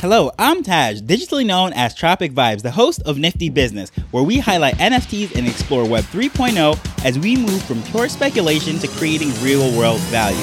Hello, I'm Taj, digitally known as Tropic Vibes, the host of Nifty Business, where we highlight NFTs and explore Web 3.0 as we move from pure speculation to creating real world value.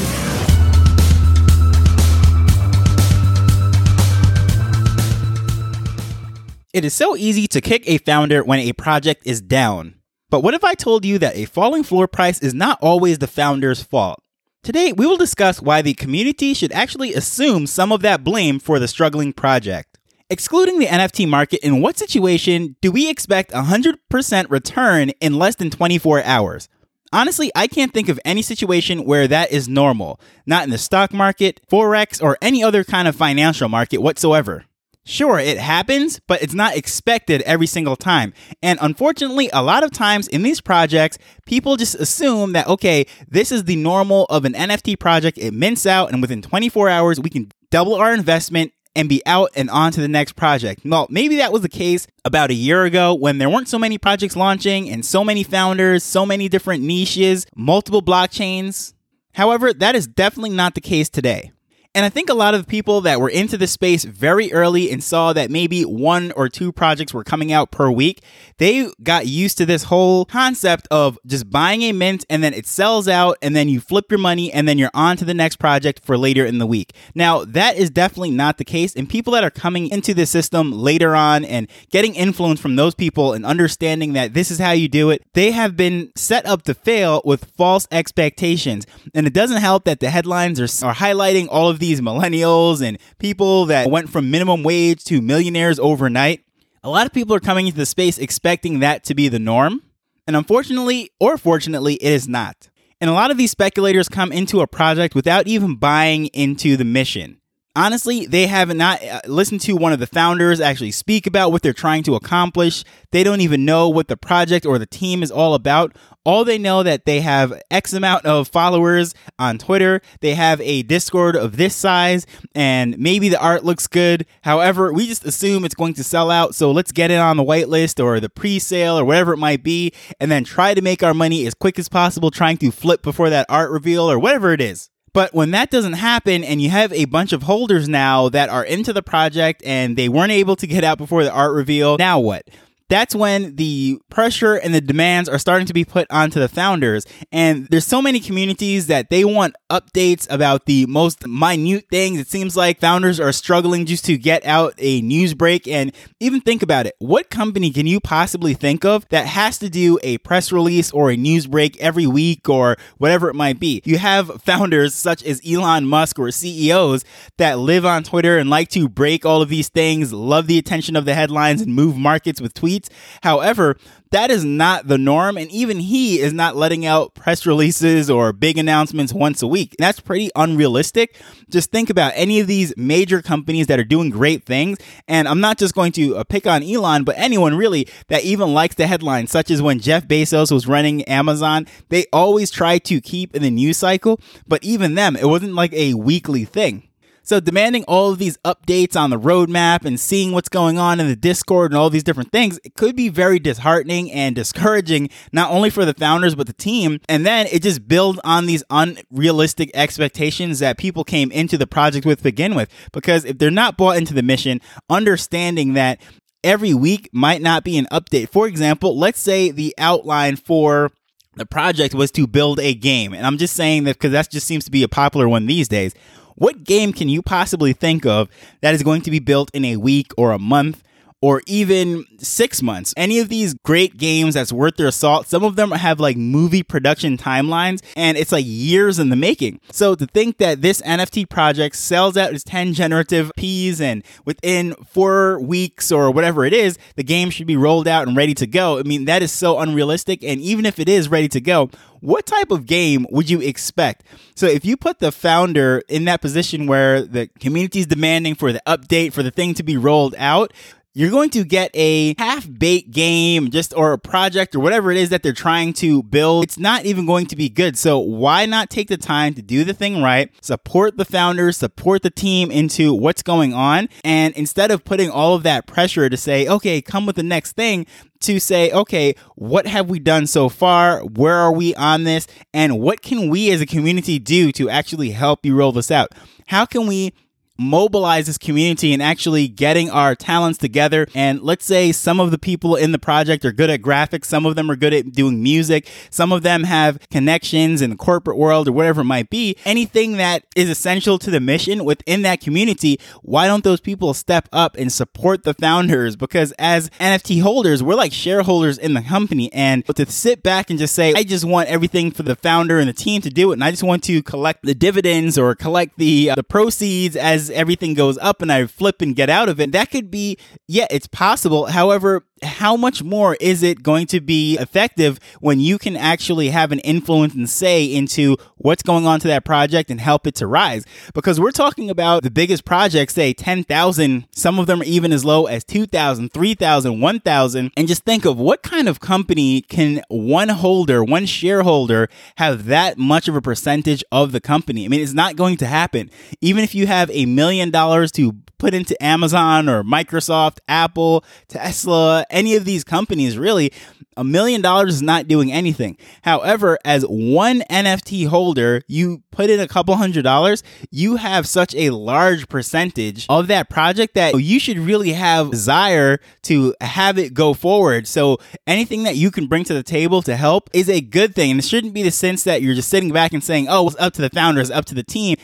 It is so easy to kick a founder when a project is down. But what if I told you that a falling floor price is not always the founder's fault? Today, we will discuss why the community should actually assume some of that blame for the struggling project. Excluding the NFT market, in what situation do we expect 100% return in less than 24 hours? Honestly, I can't think of any situation where that is normal, not in the stock market, Forex, or any other kind of financial market whatsoever. Sure, it happens, but it's not expected every single time. And unfortunately, a lot of times in these projects, people just assume that, okay, this is the normal of an NFT project. It mints out, and within 24 hours, we can double our investment and be out and on to the next project. Well, maybe that was the case about a year ago when there weren't so many projects launching and so many founders, so many different niches, multiple blockchains. However, that is definitely not the case today. And I think a lot of people that were into the space very early and saw that maybe one or two projects were coming out per week, they got used to this whole concept of just buying a mint and then it sells out and then you flip your money and then you're on to the next project for later in the week. Now, that is definitely not the case. And people that are coming into the system later on and getting influence from those people and understanding that this is how you do it, they have been set up to fail with false expectations. And it doesn't help that the headlines are, are highlighting all of these millennials and people that went from minimum wage to millionaires overnight. A lot of people are coming into the space expecting that to be the norm. And unfortunately, or fortunately, it is not. And a lot of these speculators come into a project without even buying into the mission honestly, they have not uh, listened to one of the founders actually speak about what they're trying to accomplish. They don't even know what the project or the team is all about. All they know that they have X amount of followers on Twitter. They have a Discord of this size, and maybe the art looks good. However, we just assume it's going to sell out, so let's get it on the whitelist or the pre-sale or whatever it might be, and then try to make our money as quick as possible, trying to flip before that art reveal or whatever it is. But when that doesn't happen and you have a bunch of holders now that are into the project and they weren't able to get out before the art reveal, now what? That's when the pressure and the demands are starting to be put onto the founders. And there's so many communities that they want updates about the most minute things. It seems like founders are struggling just to get out a news break. And even think about it what company can you possibly think of that has to do a press release or a news break every week or whatever it might be? You have founders such as Elon Musk or CEOs that live on Twitter and like to break all of these things, love the attention of the headlines, and move markets with tweets tweets. However, that is not the norm. And even he is not letting out press releases or big announcements once a week. That's pretty unrealistic. Just think about any of these major companies that are doing great things. And I'm not just going to uh, pick on Elon, but anyone really that even likes the headlines, such as when Jeff Bezos was running Amazon, they always try to keep in the news cycle. But even them, it wasn't like a weekly thing. So demanding all of these updates on the roadmap and seeing what's going on in the Discord and all these different things, it could be very disheartening and discouraging, not only for the founders, but the team. And then it just builds on these unrealistic expectations that people came into the project with to begin with. Because if they're not bought into the mission, understanding that every week might not be an update. For example, let's say the outline for the project was to build a game. And I'm just saying that because that just seems to be a popular one these days. What game can you possibly think of that is going to be built in a week or a month or even six months. Any of these great games that's worth their salt, some of them have like movie production timelines and it's like years in the making. So to think that this NFT project sells out its 10 generative Ps and within four weeks or whatever it is, the game should be rolled out and ready to go. I mean, that is so unrealistic. And even if it is ready to go, what type of game would you expect? So if you put the founder in that position where the community is demanding for the update, for the thing to be rolled out, you're going to get a half baked game just or a project or whatever it is that they're trying to build. It's not even going to be good. So why not take the time to do the thing right, support the founders, support the team into what's going on. And instead of putting all of that pressure to say, okay, come with the next thing, to say, okay, what have we done so far? Where are we on this? And what can we as a community do to actually help you roll this out? How can we mobilize this community and actually getting our talents together. And let's say some of the people in the project are good at graphics, some of them are good at doing music, some of them have connections in the corporate world or whatever it might be. Anything that is essential to the mission within that community, why don't those people step up and support the founders? Because as NFT holders, we're like shareholders in the company. And to sit back and just say, I just want everything for the founder and the team to do it, and I just want to collect the dividends or collect the uh, the proceeds as everything goes up and I flip and get out of it. That could be, yeah, it's possible. However, how much more is it going to be effective when you can actually have an influence and say into what's going on to that project and help it to rise? Because we're talking about the biggest projects, say 10,000, some of them are even as low as 2,000, 3,000, 1,000. And just think of what kind of company can one holder, one shareholder have that much of a percentage of the company? I mean, it's not going to happen. Even if you have a million dollars to put into Amazon or Microsoft, Apple, Tesla, any of these companies, really, a million dollars is not doing anything. However, as one NFT holder, you put in a couple hundred dollars, you have such a large percentage of that project that you should really have desire to have it go forward. So anything that you can bring to the table to help is a good thing. And it shouldn't be the sense that you're just sitting back and saying, oh, it's up to the founders, up to the team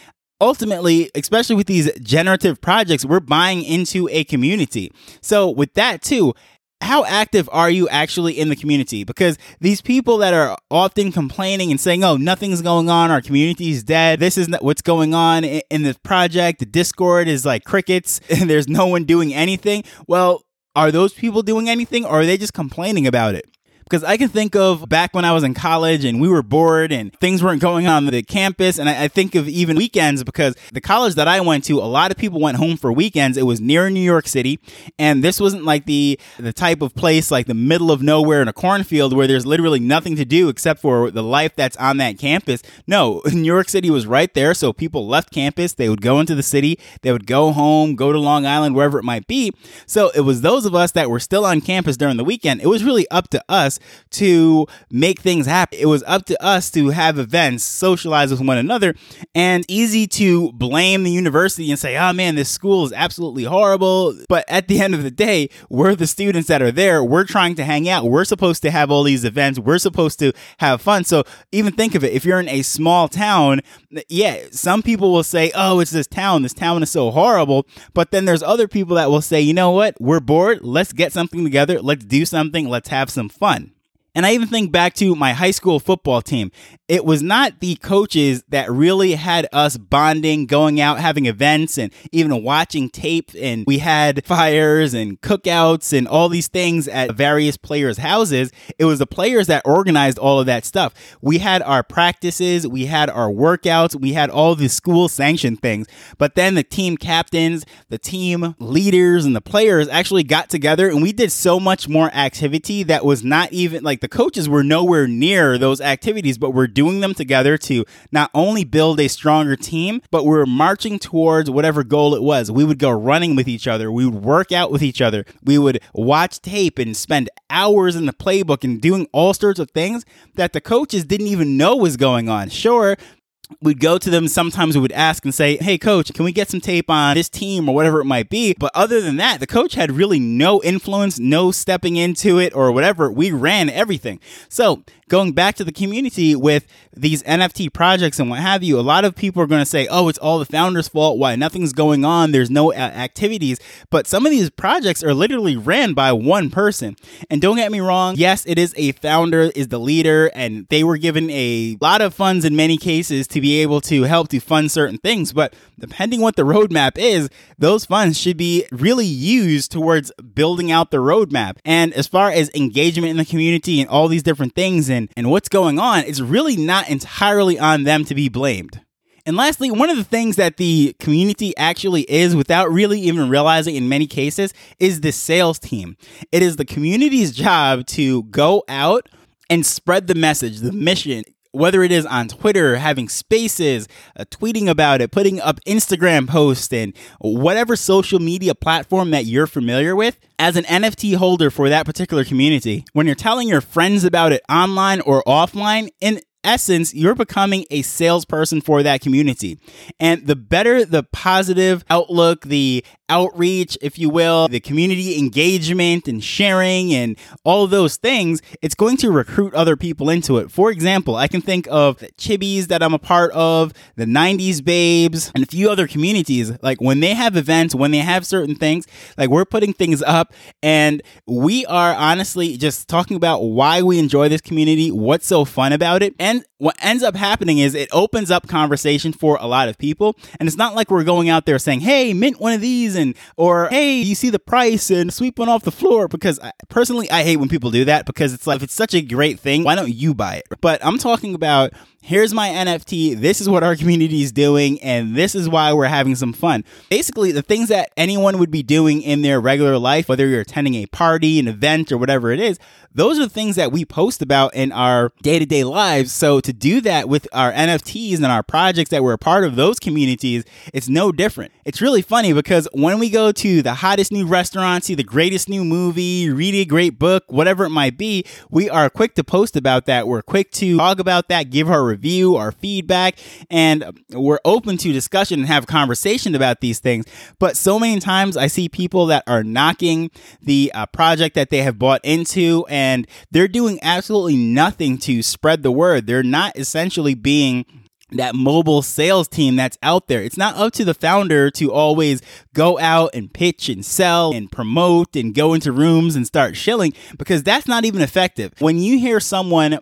ultimately, especially with these generative projects, we're buying into a community. So, with that too, how active are you actually in the community? Because these people that are often complaining and saying, oh, nothing's going on, our community is dead, this is what's going on in this project, the Discord is like crickets, and there's no one doing anything. Well, are those people doing anything or are they just complaining about it? Because I can think of back when I was in college and we were bored and things weren't going on the campus. And I, I, think of even weekends because the college that I went to, a lot of people went home for weekends. It was near New York City. And this wasn't like the, the type of place like the middle of nowhere in a cornfield where there's literally nothing to do except for the life that's on that campus. No, New York City was right there. So people left campus. They would go into the city. They would go home, go to Long Island, wherever it might be. So it was those of us that were still on campus during the weekend. It was really up to us to make things happen. It was up to us to have events, socialize with one another, and easy to blame the university and say, oh man, this school is absolutely horrible. But at the end of the day, we're the students that are there. We're trying to hang out. We're supposed to have all these events. We're supposed to have fun. So even think of it. If you're in a small town, yeah, some people will say, oh, it's this town. This town is so horrible. But then there's other people that will say, you know what? We're bored. Let's get something together. Let's do something. Let's have some fun. And I even think back to my high school football team it was not the coaches that really had us bonding, going out, having events, and even watching tape. And we had fires and cookouts and all these things at various players' houses. It was the players that organized all of that stuff. We had our practices, we had our workouts, we had all the school sanctioned things. But then the team captains, the team leaders, and the players actually got together and we did so much more activity that was not even like the coaches were nowhere near those activities, but we're doing them together to not only build a stronger team, but we're marching towards whatever goal it was. We would go running with each other. We would work out with each other. We would watch tape and spend hours in the playbook and doing all sorts of things that the coaches didn't even know was going on. Sure, we'd go to them. Sometimes we would ask and say, Hey, coach, can we get some tape on this team or whatever it might be? But other than that, the coach had really no influence, no stepping into it or whatever. We ran everything. So going back to the community with these NFT projects and what have you, a lot of people are going to say, oh, it's all the founder's fault. Why nothing's going on? There's no uh, activities. But some of these projects are literally ran by one person. And don't get me wrong, yes, it is a founder, is the leader, and they were given a lot of funds in many cases to be able to help to fund certain things. But depending what the roadmap is, those funds should be really used towards building out the roadmap. And as far as engagement in the community and all these different things and, and what's going on, is really not entirely on them to be blamed. And lastly, one of the things that the community actually is without really even realizing in many cases is the sales team. It is the community's job to go out and spread the message, the mission, whether it is on Twitter, having spaces, uh, tweeting about it, putting up Instagram posts, and whatever social media platform that you're familiar with, as an NFT holder for that particular community, when you're telling your friends about it online or offline, in essence, you're becoming a salesperson for that community. And the better the positive outlook, the outreach, if you will, the community engagement and sharing and all those things, it's going to recruit other people into it. For example, I can think of the Chibis that I'm a part of, the 90s Babes, and a few other communities. Like when they have events, when they have certain things, like we're putting things up and we are honestly just talking about why we enjoy this community, what's so fun about it. And what ends up happening is it opens up conversation for a lot of people. And it's not like we're going out there saying, hey, mint one of these or hey, you see the price and sweep one off the floor because I, personally I hate when people do that because it's like it's such a great thing, why don't you buy it? But I'm talking about here's my NFT. This is what our community is doing, and this is why we're having some fun. Basically, the things that anyone would be doing in their regular life, whether you're attending a party, an event, or whatever it is, those are the things that we post about in our day to day lives. So to do that with our NFTs and our projects that we're a part of those communities, it's no different. It's really funny because when we go to the hottest new restaurant, see the greatest new movie, read a great book, whatever it might be, we are quick to post about that. We're quick to talk about that, give our review, our feedback, and we're open to discussion and have conversation about these things. But so many times I see people that are knocking the uh, project that they have bought into and and they're doing absolutely nothing to spread the word. They're not essentially being that mobile sales team that's out there. It's not up to the founder to always go out and pitch and sell and promote and go into rooms and start shilling because that's not even effective. When you hear someone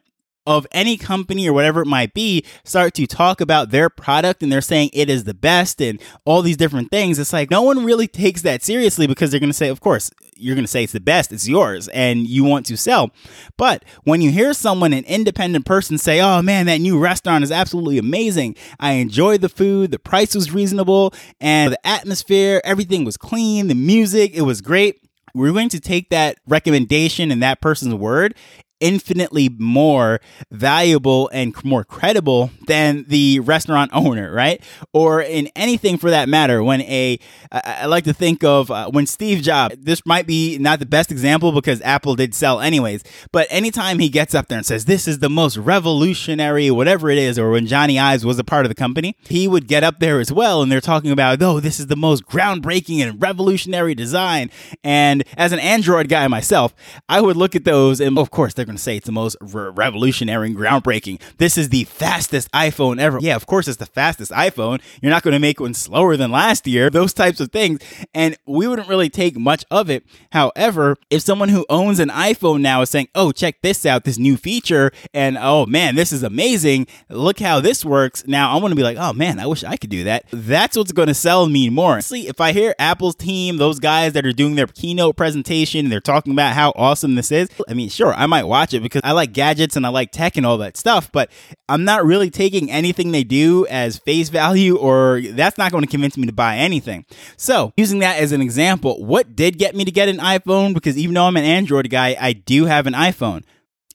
of any company or whatever it might be start to talk about their product and they're saying it is the best and all these different things, it's like no one really takes that seriously because they're going to say, of course, you're going to say it's the best, it's yours, and you want to sell. But when you hear someone, an independent person, say, oh man, that new restaurant is absolutely amazing. I enjoyed the food, the price was reasonable, and the atmosphere, everything was clean, the music, it was great we're going to take that recommendation and that person's word infinitely more valuable and more credible than the restaurant owner, right? Or in anything for that matter. When a, I like to think of uh, when Steve Jobs, this might be not the best example because Apple did sell anyways, but anytime he gets up there and says, this is the most revolutionary, whatever it is, or when Johnny Ives was a part of the company, he would get up there as well and they're talking about, oh, this is the most groundbreaking and revolutionary design. And as an Android guy myself, I would look at those and of course they're going to say it's the most re- revolutionary and groundbreaking. This is the fastest iPhone ever. Yeah, of course it's the fastest iPhone. You're not going to make one slower than last year. Those types of things. And we wouldn't really take much of it. However, if someone who owns an iPhone now is saying, oh, check this out, this new feature, and oh man, this is amazing. Look how this works. Now I'm going to be like, oh man, I wish I could do that. That's what's going to sell me more. See, if I hear Apple's team, those guys that are doing their keynote presentation, they're talking about how awesome this is. I mean, sure, I might watch it because I like gadgets and I like tech and all that stuff, but I'm not really taking anything they do as face value or that's not going to convince me to buy anything. So, using that as an example, what did get me to get an iPhone? Because even though I'm an Android guy, I do have an iPhone.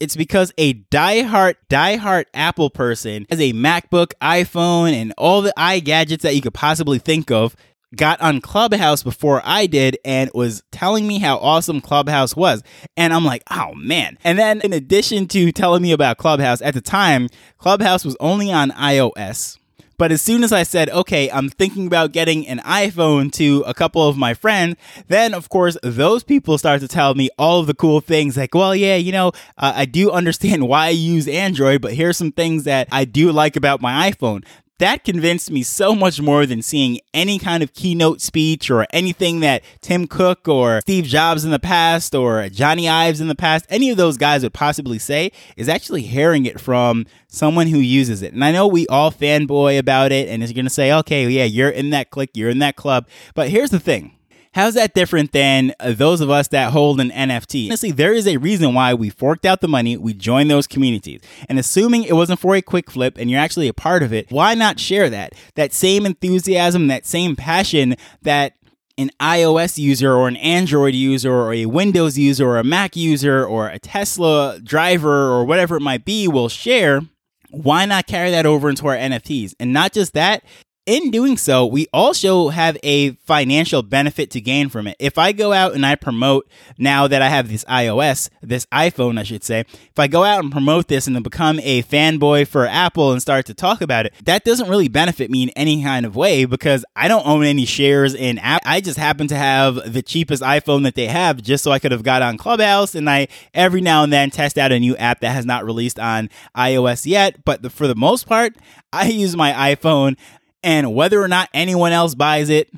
It's because a diehard, diehard Apple person has a MacBook, iPhone, and all the iGadgets that you could possibly think of got on Clubhouse before I did and was telling me how awesome Clubhouse was. And I'm like, oh man. And then, in addition to telling me about Clubhouse, at the time, Clubhouse was only on iOS. But as soon as I said, okay, I'm thinking about getting an iPhone to a couple of my friends, then of course those people start to tell me all of the cool things like, well, yeah, you know, uh, I do understand why I use Android, but here's some things that I do like about my iPhone that convinced me so much more than seeing any kind of keynote speech or anything that Tim Cook or Steve Jobs in the past or Johnny Ives in the past, any of those guys would possibly say, is actually hearing it from someone who uses it. And I know we all fanboy about it and is going to say, okay, yeah, you're in that clique, you're in that club. But here's the thing How's that different than those of us that hold an NFT? Honestly, there is a reason why we forked out the money, we joined those communities. And assuming it wasn't for a quick flip and you're actually a part of it, why not share that? That same enthusiasm, that same passion that an iOS user or an Android user or a Windows user or a Mac user or a Tesla driver or whatever it might be will share, why not carry that over into our NFTs? And not just that, in doing so, we also have a financial benefit to gain from it. If I go out and I promote now that I have this iOS, this iPhone, I should say, if I go out and promote this and then become a fanboy for Apple and start to talk about it, that doesn't really benefit me in any kind of way because I don't own any shares in Apple. I just happen to have the cheapest iPhone that they have just so I could have got on Clubhouse and I every now and then test out a new app that has not released on iOS yet. But the, for the most part, I use my iPhone and whether or not anyone else buys it,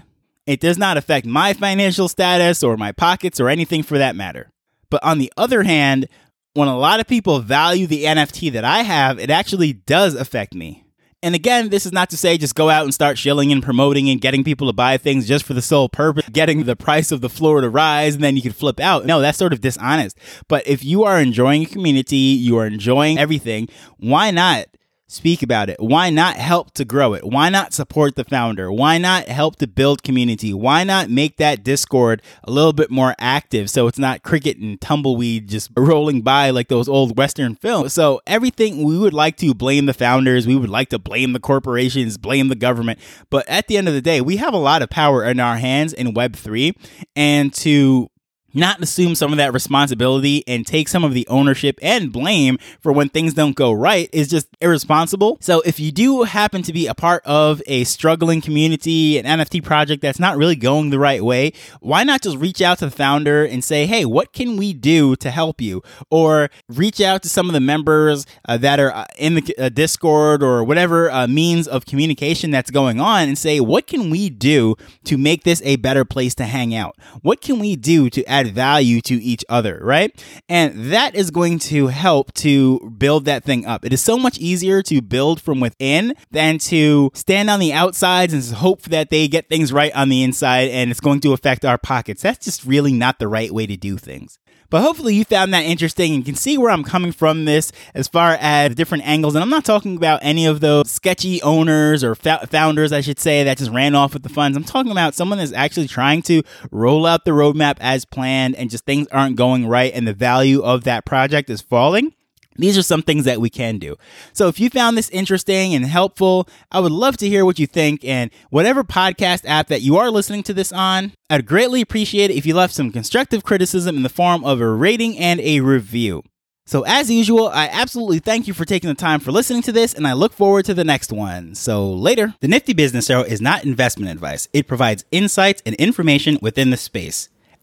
it does not affect my financial status or my pockets or anything for that matter. But on the other hand, when a lot of people value the NFT that I have, it actually does affect me. And again, this is not to say just go out and start shilling and promoting and getting people to buy things just for the sole purpose, getting the price of the floor to rise and then you can flip out. No, that's sort of dishonest. But if you are enjoying a community, you are enjoying everything, why not speak about it? Why not help to grow it? Why not support the founder? Why not help to build community? Why not make that Discord a little bit more active so it's not cricket and tumbleweed just rolling by like those old Western films? So, everything we would like to blame the founders, we would like to blame the corporations, blame the government. But at the end of the day, we have a lot of power in our hands in Web3 and to not assume some of that responsibility and take some of the ownership and blame for when things don't go right is just irresponsible. So if you do happen to be a part of a struggling community, an NFT project that's not really going the right way, why not just reach out to the founder and say, hey, what can we do to help you? Or reach out to some of the members uh, that are uh, in the uh, Discord or whatever uh, means of communication that's going on and say, what can we do to make this a better place to hang out? What can we do to add add value to each other, right? And that is going to help to build that thing up. It is so much easier to build from within than to stand on the outsides and hope that they get things right on the inside and it's going to affect our pockets. That's just really not the right way to do things. But hopefully you found that interesting and can see where I'm coming from this as far as different angles. And I'm not talking about any of those sketchy owners or founders, I should say, that just ran off with the funds. I'm talking about someone that's actually trying to roll out the roadmap as planned and just things aren't going right and the value of that project is falling. These are some things that we can do. So if you found this interesting and helpful, I would love to hear what you think. And whatever podcast app that you are listening to this on, I'd greatly appreciate it if you left some constructive criticism in the form of a rating and a review. So, as usual, I absolutely thank you for taking the time for listening to this, and I look forward to the next one. So, later. The Nifty Business Arrow is not investment advice, it provides insights and information within the space.